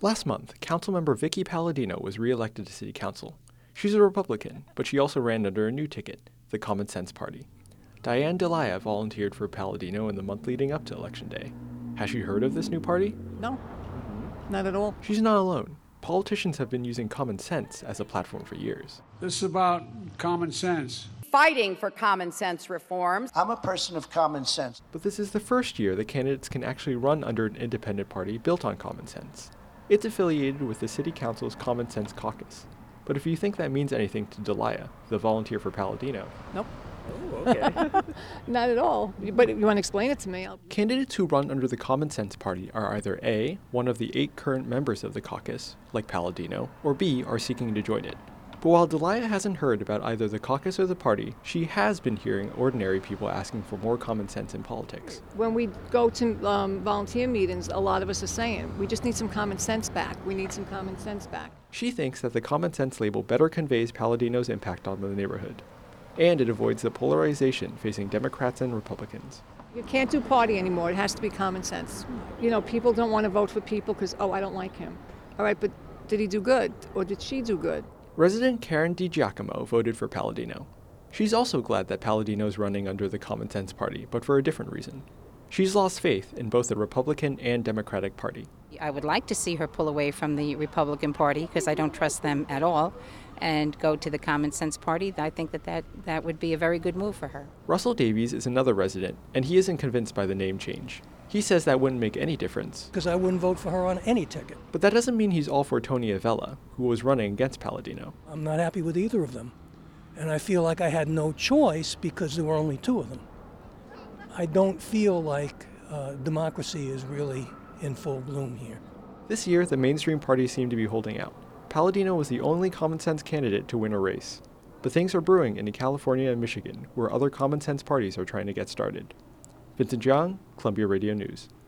Last month, Councilmember Vickie Paladino was reelected to City Council. She's a Republican, but she also ran under a new ticket, the Common Sense Party. Diane Delia volunteered for Paladino in the month leading up to Election Day. Has she heard of this new party? No, mm-hmm. not at all. She's not alone. Politicians have been using common sense as a platform for years. This is about common sense. fighting for common sense reforms. I'm a person of common sense. But this is the first year that candidates can actually run under an independent party built on common sense. It's affiliated with the City Council's Common Sense Caucus. But if you think that means anything to Delia, the volunteer for Paladino, Nope, oh, okay. not at all. But if you want to explain it to me, I'll... Candidates who run under the Common Sense Party are either A, one of the eight current members of the caucus, like Paladino, or B, are seeking to join it. But while Delia hasn't heard about either the caucus or the party, she has been hearing ordinary people asking for more common sense in politics. when we go to um, volunteer meetings, a lot of us are saying, we just need some common sense back. We need some common sense back. She thinks that the common sense label better conveys Paladino's impact on the neighborhood, and it avoids the polarization facing Democrats and Republicans. You can't do party anymore. It has to be common sense. You know, people don't want to vote for people because, oh, I don't like him. All right, but did he do good? Or did she do good? Resident Karen DiGiacomo voted for Paladino. She's also glad that Paladino is running under the Common Sense Party, but for a different reason. She's lost faith in both the Republican and Democratic Party. I would like to see her pull away from the Republican Party because I don't trust them at all and go to the Common Sense Party. I think that, that that would be a very good move for her. Russell Davies is another resident, and he isn't convinced by the name change. He says that wouldn't make any difference, because I wouldn't vote for her on any ticket. but that doesn't mean he's all for Tony Avella, who was running against Paladino. I'm not happy with either of them. And I feel like I had no choice because there were only two of them. I don't feel like uh, democracy is really in full bloom here. This year, the mainstream parties seem to be holding out. Paladino was the only common sense candidate to win a race. But things are brewing in California and Michigan, where other common sense parties are trying to get started. Vincent Young, Columbia Radio News.